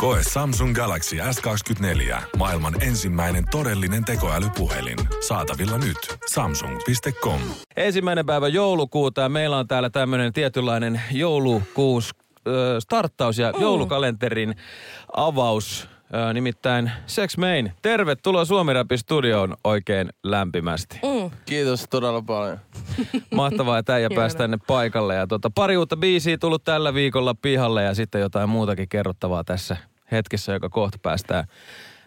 Koe Samsung Galaxy S24. Maailman ensimmäinen todellinen tekoälypuhelin. Saatavilla nyt. Samsung.com. Ensimmäinen päivä joulukuuta ja meillä on täällä tämmöinen tietynlainen joulukuus äh, starttaus ja joulukalenterin avaus. Äh, nimittäin Sex Main. Tervetuloa Suomi Rapin studioon oikein lämpimästi. Mm. Kiitos todella paljon. Mahtavaa, että äijä pääsi tänne paikalle. Ja tuota, pari uutta biisiä tullut tällä viikolla pihalle ja sitten jotain muutakin kerrottavaa tässä hetkessä, joka kohta päästään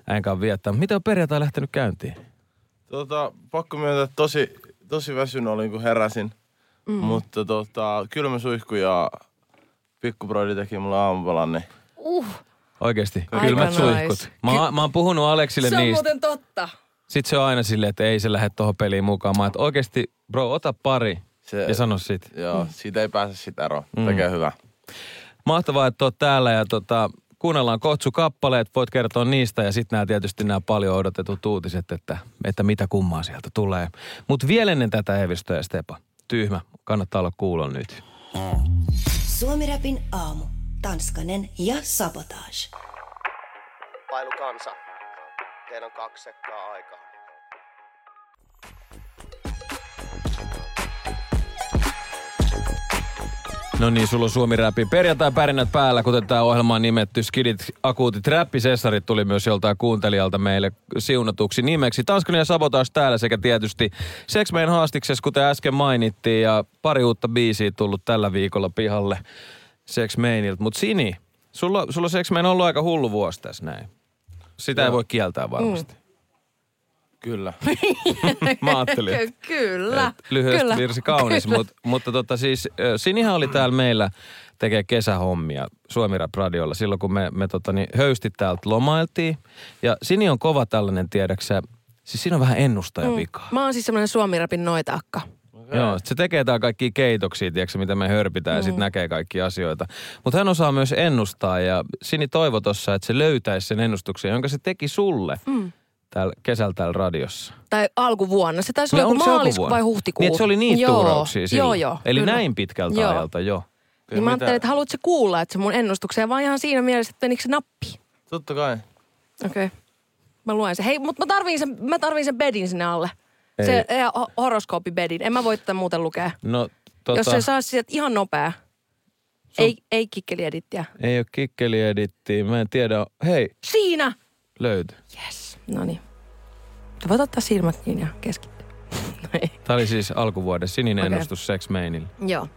äänkaan viettämään. Miten on perjantai lähtenyt käyntiin? Tota, pakko myöntää, että tosi, tosi väsynyt olin, kun heräsin. Mm. Mutta tota, kylmä suihku ja pikkubroidi teki mulle aamupalan, niin Uh, Oikeesti, kylmät nice. suihkut. Mä, oon- mä oon puhunut Aleksille se on niistä. muuten totta. Sitten se on aina silleen, että ei se lähde tuohon peliin mukaan. Mä että oikeesti, bro, ota pari se, ja sano sit. joo, siitä ei pääse sitä eroon. Mm. Mm. Tekee hyvä. Mahtavaa, että oot täällä ja tota, kuunnellaan Kotsu kappaleet, voit kertoa niistä ja sitten nämä tietysti nämä paljon odotetut uutiset, että, että mitä kummaa sieltä tulee. Mutta vielä ennen tätä Evisto ja Stepa, tyhmä, kannattaa olla kuulon nyt. Suomirapin aamu. Tanskanen ja Sabotage. Pailu kansa. Teillä on kaksi sekkaa aikaa. No niin, sulla on Suomi Räpi. Perjantai pärinät päällä, kuten tämä ohjelma on nimetty. Skidit, akuutit, räppisessarit tuli myös joltain kuuntelijalta meille siunatuksi nimeksi. Tanskanen ja Sabotage täällä sekä tietysti Sex Man haastiksessa, kuten äsken mainittiin. Ja pari uutta biisiä tullut tällä viikolla pihalle Sex Manilta. Mutta Sini, sulla, sulla Sex Man on ollut aika hullu vuosi tässä näin. Sitä ei Joo. voi kieltää varmasti. Kyllä. Mä ajattelin, että Ky- kyllä. et lyhyesti kyllä. virsi kaunis, Kyllä. mut, mutta tota siis ö, Sinihän oli täällä meillä tekee kesähommia Suomi Rap Radiolla silloin, kun me, me tota, niin, höysti täältä lomailtiin. Ja Sini on kova tällainen, tiedäksä, siis siinä on vähän ennustaja vikaa. Mä oon siis semmonen suomirapin noitaakka. Joo, se tekee täällä kaikkia keitoksia, tiedätkö, mitä me hörpitään ja sitten näkee kaikki asioita. Mutta hän osaa myös ennustaa ja Sini toivo tossa, että se löytäisi sen ennustuksen, jonka se teki sulle mm. täällä kesällä täällä radiossa. Tai alkuvuonna. Se taisi Niin olla maalis alkuvuonna? vai huhtikuu. Niin, että se oli niitä joo, tuurauksia silloin. Joo, joo. Eli kyllä. näin pitkältä Joo. ajalta, joo. Niin mä ajattelin, että haluatko kuulla, että se mun ennustukseen, vaan ihan siinä mielessä, että menikö se nappi. Totta kai. Okei. Okay. Mä luen sen. Hei, mutta mä tarviin sen, mä tarviin sen bedin sinne alle. Ei. Se ho- horoskoopibedin. En mä voi tätä muuten lukea. No, Tota... Jos se saa sieltä ihan nopea. Ei, ei kikkeliedittiä. ei ole kikkeliedittiä, mä en tiedä. Hei, Siinä! löytyi. Yes. No niin. Voit ottaa silmät kiinni ja keskittyä. No ei. Tämä oli siis alkuvuoden sininen Okei. ennustus Sex Mainille. Joo.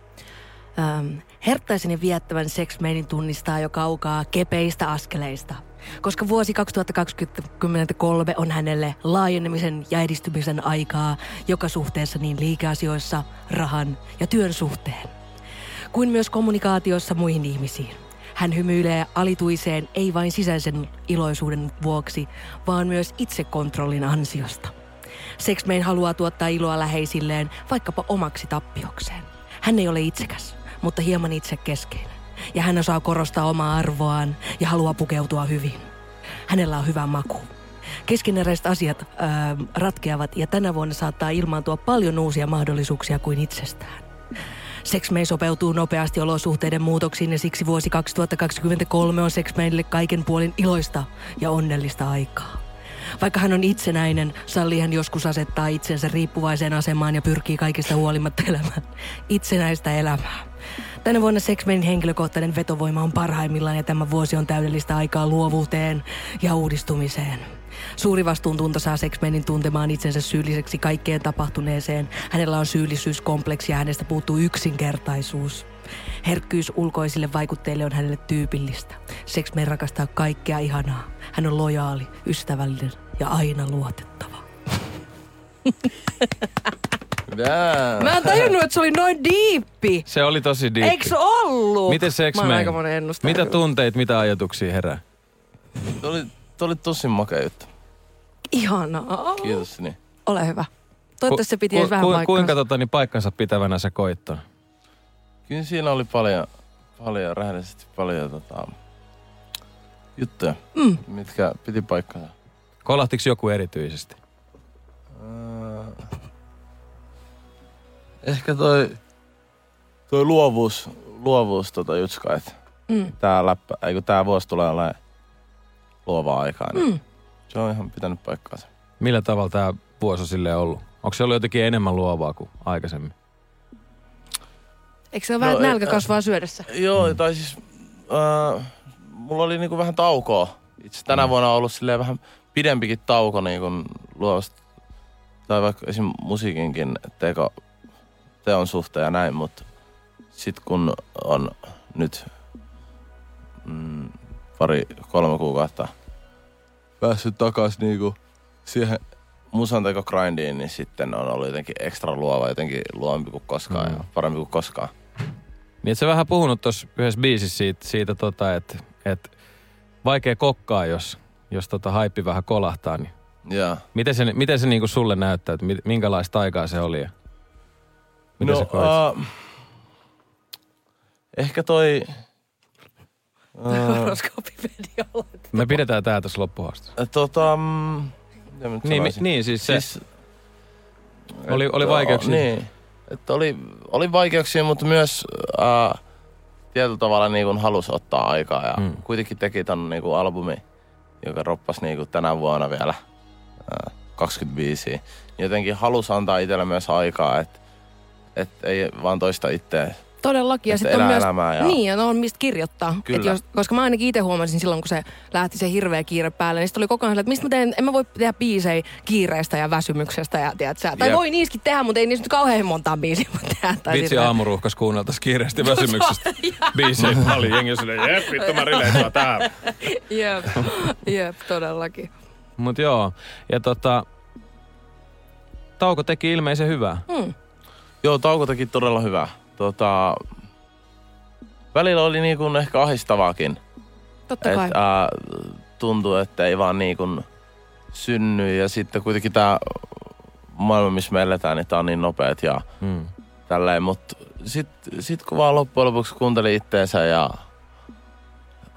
Ähm, herttaisen ja viettävän seksmeinin tunnistaa jo kaukaa kepeistä askeleista. Koska vuosi 2023 on hänelle laajenemisen ja edistymisen aikaa joka suhteessa niin liikeasioissa, rahan ja työn suhteen. Kuin myös kommunikaatiossa muihin ihmisiin. Hän hymyilee alituiseen ei vain sisäisen iloisuuden vuoksi, vaan myös itsekontrollin ansiosta. Sexmain haluaa tuottaa iloa läheisilleen vaikkapa omaksi tappiokseen. Hän ei ole itsekäs, mutta hieman itsekeskeinen. Ja hän osaa korostaa omaa arvoaan ja haluaa pukeutua hyvin. Hänellä on hyvä maku. Keskeneräiset asiat ää, ratkeavat ja tänä vuonna saattaa ilmaantua paljon uusia mahdollisuuksia kuin itsestään. Sexmei sopeutuu nopeasti olosuhteiden muutoksiin ja siksi vuosi 2023 on Sexmeille kaiken puolin iloista ja onnellista aikaa. Vaikka hän on itsenäinen, sallii hän joskus asettaa itsensä riippuvaiseen asemaan ja pyrkii kaikista huolimatta elämään itsenäistä elämää. Tänä vuonna Sexmanin henkilökohtainen vetovoima on parhaimmillaan ja tämä vuosi on täydellistä aikaa luovuuteen ja uudistumiseen. Suuri vastuuntunto saa Sexmanin tuntemaan itsensä syylliseksi kaikkeen tapahtuneeseen. Hänellä on syyllisyyskompleksi ja hänestä puuttuu yksinkertaisuus. Herkkyys ulkoisille vaikutteille on hänelle tyypillistä. Sexman rakastaa kaikkea ihanaa. Hän on lojaali, ystävällinen ja aina luotettava. Damn. Mä en tajunnut, että se oli noin diippi. Se oli tosi diippi. Eikö se ollut? Miten Sex Mä oon ennustaja. Mitä kyllä. tunteet, mitä ajatuksia herää? Tuo oli, tuo oli tosi makea juttu. Ihanaa. Kiitos niin. Ole hyvä. Toivottavasti se piti edes vähän paikkaansa. Kuinka tota, niin paikkansa pitävänä se koittaa? Kyllä siinä oli paljon, paljon rehellisesti paljon tota, juttuja, Mm. mitkä piti paikkansa. Kolahtiko joku erityisesti? Öö, ehkä toi, toi luovuus, luovuus tota Jutska, että Mm. tää, läppä, ei kun tää vuosi tulee olemaan luovaa aikaa, niin Mm. se on ihan pitänyt paikkaansa. Millä tavalla tämä vuosi on silleen ollut? Onko se ollut jotenkin enemmän luovaa kuin aikaisemmin? Eikö se ole vähän, No, että ei- nälkä kasvaa syödessä? Joo, tai siis äh, mulla oli niinku vähän taukoa. Itse tänä vuonna on ollut silleen vähän pidempikin tauko niinku luovasta, tai vaikka esim. musiikinkin teko, teon suhteen ja näin, mutta sit kun on nyt mm, pari, kolme kuukautta päässyt takas niinku siihen musan teko grindiin, niin sitten on ollut jotenkin ekstra luova, jotenkin luovempi kuin koskaan Mm. ja parempi kuin koskaan. Niin et sä vähän puhunut tuossa yhdessä biisissä siitä, siitä tota, että et vaikea kokkaa, jos, jos tota haippi vähän kolahtaa. Niin Joo. miten se, miten se niinku sulle näyttää, että mi- minkälaista aikaa se oli? Mitä no, sä koit? uh, ehkä toi... Uh. Me pidetään tää tässä loppuhaasteessa. tota... mm, Niin, mi- sanoisin? niin, siis se- siis Oli- oli että- vaikeuksia. Niin. Että oli, oli vaikeuksia, mutta myös uh, tietyllä tavalla niin kuin halusi ottaa aikaa. Ja Mm. kuitenkin teki ton niin kuin albumi, joka roppasi niin kuin tänä vuonna vielä uh, 25. Niin jotenkin halusi antaa itselle myös aikaa, että et ei vaan toista itseä. Todellakin. Ja Että sitten on myös, elämää ja- niin, ja no on mistä kirjoittaa. Kyllä. Et jos, koska mä ainakin itse huomasin silloin, kun se lähti se hirveä kiire päälle, niin sitten oli koko ajan, että mistä mä teen, en mä voi tehdä biisejä kiireestä ja väsymyksestä. Ja, tiedät, sä, tai Jep. voi niiskin tehdä, mutta ei niistä nyt kauhean montaa biisiä voi tehdä. Tai Vitsi aamuruuhkas kuunneltais kiireesti väsymyksestä. Biisei paljon. Jengi on silleen, jep, vittu mä tää. Jep, jep, todellakin. Mut joo, ja tota, Tauko teki ilmeisen hyvää. Mm. Joo, tauko teki todella hyvää. Tota, välillä oli niin kuin ehkä ahistavaakin. Totta kai. Että äh, tuntuu, että ei vaan niin kuin synny. Ja sitten kuitenkin tämä maailma, missä me eletään, niin tää on niin nopeet ja Mm. tälleen. Mutta sitten sit kun vaan loppujen lopuksi kuunteli itteensä ja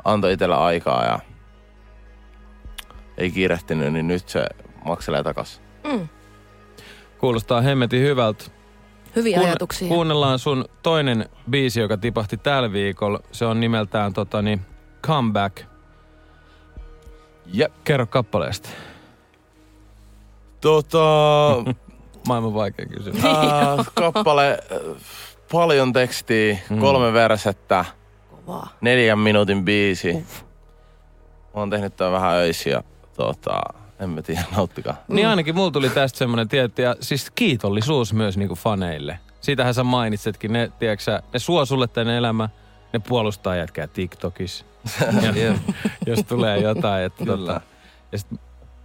antoi itselle aikaa ja ei kiirehtinyt, niin nyt se makselee takas. Mm. Kuulostaa hemmetin hyvältä. Hyviä ajatuksia. Kuunnellaan sun toinen biisi, joka tipahti tällä viikolla. Se on nimeltään totani, Comeback. Jep. Kerro kappaleesta. Tota, Maailman vaikea kysymys. äh, kappale, äh, paljon tekstiä, Mm. kolme versettä, Kovaa. neljän minuutin biisi. Mä oon tehnyt tämän vähän öisin ja tota, en mä tiedä, nauttikaa. Niin ainakin mulla tuli tästä semmonen tietty, ja siis kiitollisuus myös niinku faneille. Siitähän sä mainitsetkin, ne, tiedätkö, ne suo sulle tänne elämä, ne puolustaa jätkää TikTokissa. ja, jos tulee jotain, että tota, ja sit,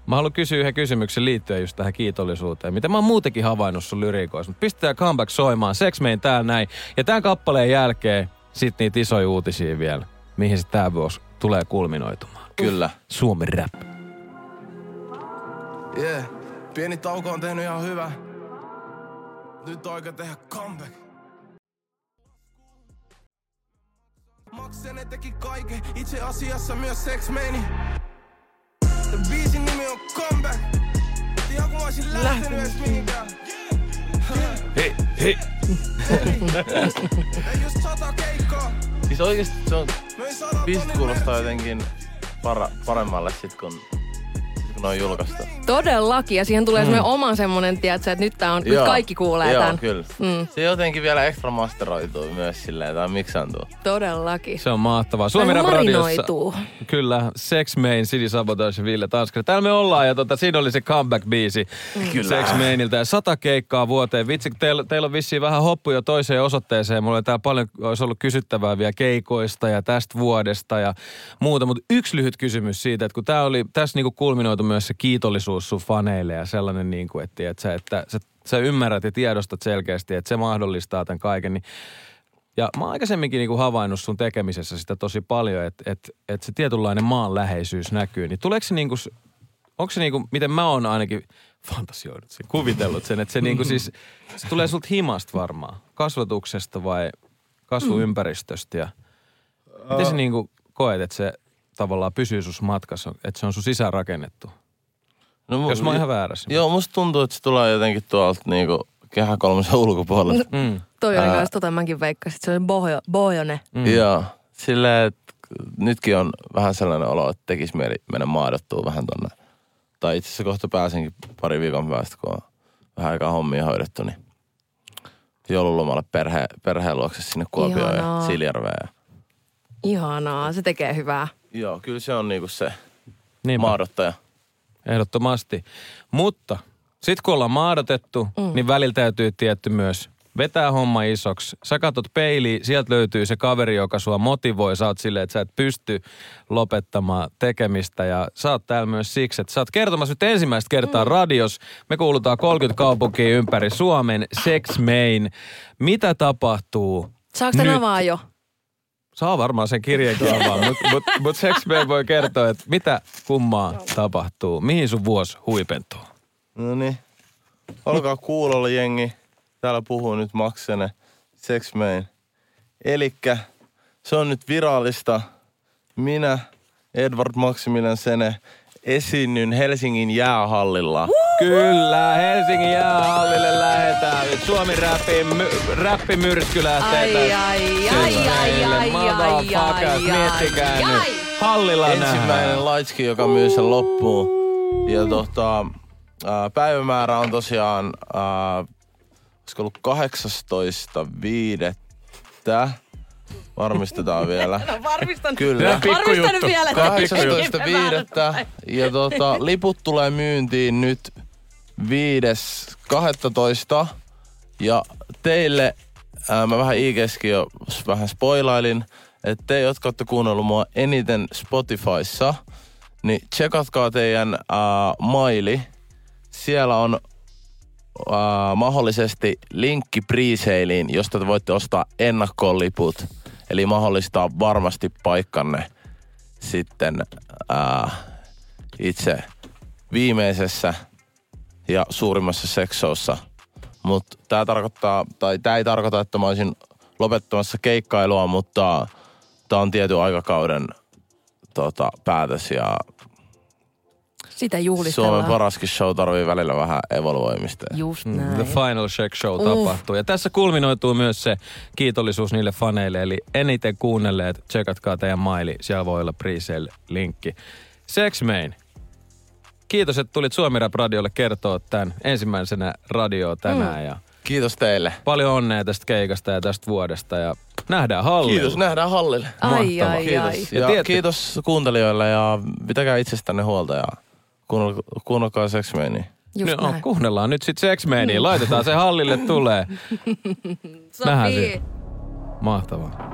Mä haluan kysyä yhden kysymyksen liittyen just tähän kiitollisuuteen. Mitä mä oon muutenkin havainnut sun lyriikoissa. Mutta pistetään comeback soimaan. Sex Main täällä näin. Ja tämän kappaleen jälkeen sit niitä isoja uutisia vielä. Mihin se tää vuosi tulee kulminoitumaan. Kyllä. Suomi rap. Yeah. Pieni tauko on tehnyt ihan hyvä. Nyt on aika tehdä comeback. Maksene teki kaiken, itse asiassa myös sex meni. Biisin nimi on comeback. Ihan kun mä oisin lähtenyt edes mihinkään. Hei, hei. Ei just sata keikkaa. Siis oikeesti se on, biisit kuulostaa jotenkin para, paremmalle sit kun, on julkaistu. Todellakin, ja siihen tulee mm. semmoinen oma semmoinen, tiedätkö, että nyt, tää on, nyt kaikki kuulee Joo, tämän. kyllä. Mm. Se jotenkin vielä ekstra masteroituu myös silleen, tai miksaantuu. Todellakin. Se on mahtavaa. Suomi Rap Radiossa. Kyllä, Sex Main, Sidi Sabotage Ville Tanskari. Täällä me ollaan ja tota, siinä oli se comeback-biisi Kyllä. Sex Mainilta. Ja sata keikkaa vuoteen. Vitsi, teillä, teillä on vissiin vähän hoppuja toiseen osoitteeseen. Mulla oli täällä paljon, olisi ollut kysyttävää vielä keikoista ja tästä vuodesta ja muuta. Mutta yksi lyhyt kysymys siitä, että kun tää oli, tässä niinku kulminoitu myös se kiitollisuus sun faneille ja sellainen, niinku, että, että, sä, että sä, sä ymmärrät ja tiedostat selkeästi, että se mahdollistaa tämän kaiken. Niin ja mä oon aikaisemminkin niinku havainnut sun tekemisessä sitä tosi paljon, että et, et se tietynlainen maanläheisyys näkyy. Niin tuleeko se niinku, s- onko se niinku, miten mä oon ainakin fantasioinut sen, kuvitellut sen, että se niinku siis, se tulee sulta himasta varmaan, kasvatuksesta vai kasvuympäristöstä ja miten se niinku koet, että se tavallaan pysyy sus matkassa, että se on sun sisään rakennettu? No, Jos mä oon ihan väärässä. Joo, musta tuntuu, että se tulee jotenkin tuolta niinku kehä kolmosen ulkopuolelta. Mm. Toi oli myös tota mäkin veikkasin, että se on bohjo, bohjone. Mm. Joo, silleen, että nytkin on vähän sellainen olo, että tekisi mieli mennä maadottua vähän tonne. Tai itse asiassa kohta pääsenkin pari viikon päästä, kun on vähän aikaa hommia hoidettu, niin joululomalle perhe, perheen luokse sinne Kuopioon ja Ihanaa. Siljärveen. Ja... Ihanaa, se tekee hyvää. Joo, kyllä se on niinku se Niinpä. maadottaja. Ehdottomasti. Mutta sit kun ollaan maadotettu, mm. niin välillä täytyy tietty myös vetää homma isoksi. Sä katot peiliin, sieltä löytyy se kaveri, joka sua motivoi. Sä oot silleen, että sä et pysty lopettamaan tekemistä. Ja sä oot täällä myös siksi, että sä oot kertomassa nyt ensimmäistä kertaa mm. radios. Me kuulutaan 30 kaupunkia ympäri Suomen. Sex Main. Mitä tapahtuu Saako tämän avaa jo? Saa varmaan sen kirjeenkin avaa, mutta mut, mut Sex Main voi kertoa, että mitä kummaa tapahtuu. Mihin sun vuosi huipentuu? No niin. Olkaa kuulolla jengi. Täällä puhuu nyt Maksene, Sex Main. Elikkä se on nyt virallista. Minä, Edward Maximilian Sene, esiinnyn Helsingin jäähallilla. Kyllä, Helsingin jäähallille nyt. Suomi räppi, my, räppimyrsky lähtee Ai, tästä. ai, ai, ai, ai, ai, Motherfuckers, miettikää ai, nyt. Hallilla Ensimmäinen nähdään. laitski, joka myy sen loppuun. Ja tota, ää, päivämäärä on tosiaan, ää, olisiko ollut 18.5. Varmistetaan vielä. No varmistan. Kyllä. Varmistan vielä. että 18.5. Ja tota, liput tulee myyntiin nyt 5.12. Ja teille, ää, mä vähän IGskin jo vähän spoilailin, että te, jotka olette kuunnellut mua eniten Spotifyssa, niin tsekatkaa teidän ää, maili. Siellä on ää, mahdollisesti linkki presailiin, josta te voitte ostaa ennakkoon liput. Eli mahdollistaa varmasti paikkanne sitten ää, itse viimeisessä ja suurimmassa seksossa. Mutta tämä tarkoittaa, tai tämä ei tarkoita, että mä olisin lopettamassa keikkailua, mutta tämä on tietyn aikakauden tota, päätös ja Sitä Suomen juhlistellaan. paraskin show tarvii välillä vähän evoluoimista. Just Mm, näin. The Final Check Show Uh. tapahtuu. Ja tässä kulminoituu myös se kiitollisuus niille faneille. Eli eniten kuunnelleet, tsekatkaa teidän maili. Siellä voi olla pre-sale-linkki. Sex Main. Kiitos, että tulit Suomi Rap Radiolle kertoa tämän ensimmäisenä radioa tänään. Mm. Ja Kiitos teille. paljon onnea tästä keikasta ja tästä vuodesta. Ja nähdään hallilla. Kiitos, nähdään hallille. Ai, Mahtavaa. ai, Kiitos. ai. Ja, Ja tiedätte- kiitos kuuntelijoille ja pitäkää itsestänne huolta ja kuunnel- kuunnelkaa Sex Mania. Just Nyt, no, näin. kuunnellaan nyt sitten Sex Mania. Laitetaan se hallille tulee. Nähdään se. Mahtavaa.